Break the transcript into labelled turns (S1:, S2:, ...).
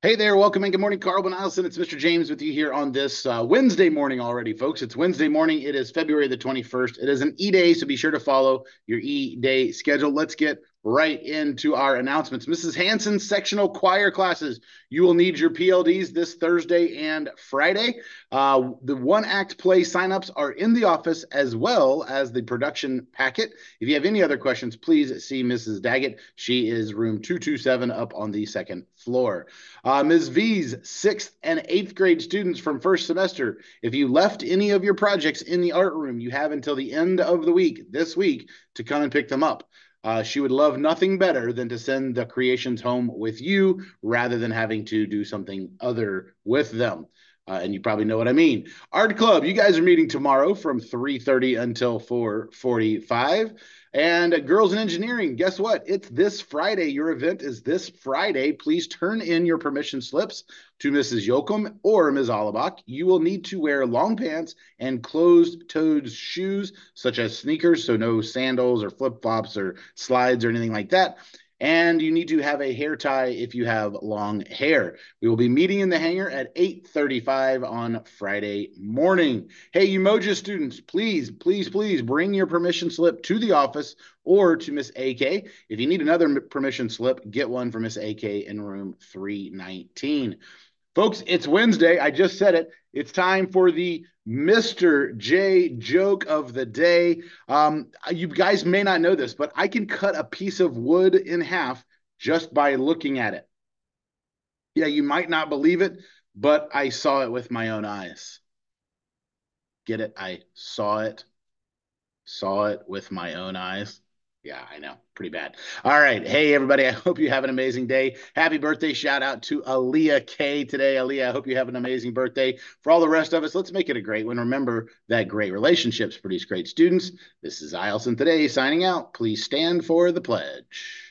S1: Hey there, welcome and good morning, Carl Ben Eielson. It's Mr. James with you here on this uh, Wednesday morning already, folks. It's Wednesday morning. It is February the 21st. It is an E Day, so be sure to follow your E Day schedule. Let's get right into our announcements. Mrs. Hanson sectional choir classes. You will need your PLDs this Thursday and Friday. Uh, the one act play signups are in the office as well as the production packet. If you have any other questions, please see Mrs. Daggett. She is room 227 up on the second floor. Uh, Ms. V's sixth and eighth grade students from first semester. If you left any of your projects in the art room, you have until the end of the week, this week, to come and pick them up. Uh, she would love nothing better than to send the creations home with you rather than having to do something other with them. Uh, and you probably know what I mean. Art Club, you guys are meeting tomorrow from 3:30 until 4:45. And uh, Girls in Engineering, guess what? It's this Friday. Your event is this Friday. Please turn in your permission slips to Mrs. Yoakum or Ms. Alabach. You will need to wear long pants and closed-toed shoes, such as sneakers, so no sandals or flip-flops or slides or anything like that and you need to have a hair tie if you have long hair. We will be meeting in the hangar at 8:35 on Friday morning. Hey, Umoja students, please, please, please bring your permission slip to the office or to Miss AK. If you need another permission slip, get one for Miss AK in room 319. Folks, it's Wednesday. I just said it. It's time for the Mr. J joke of the day. Um, you guys may not know this, but I can cut a piece of wood in half just by looking at it. Yeah, you might not believe it, but I saw it with my own eyes. Get it? I saw it. Saw it with my own eyes. Yeah, I know. Pretty bad. All right. Hey, everybody. I hope you have an amazing day. Happy birthday. Shout out to Aaliyah K today. Aaliyah, I hope you have an amazing birthday. For all the rest of us, let's make it a great one. Remember that great relationships produce great students. This is Eielson today signing out. Please stand for the pledge.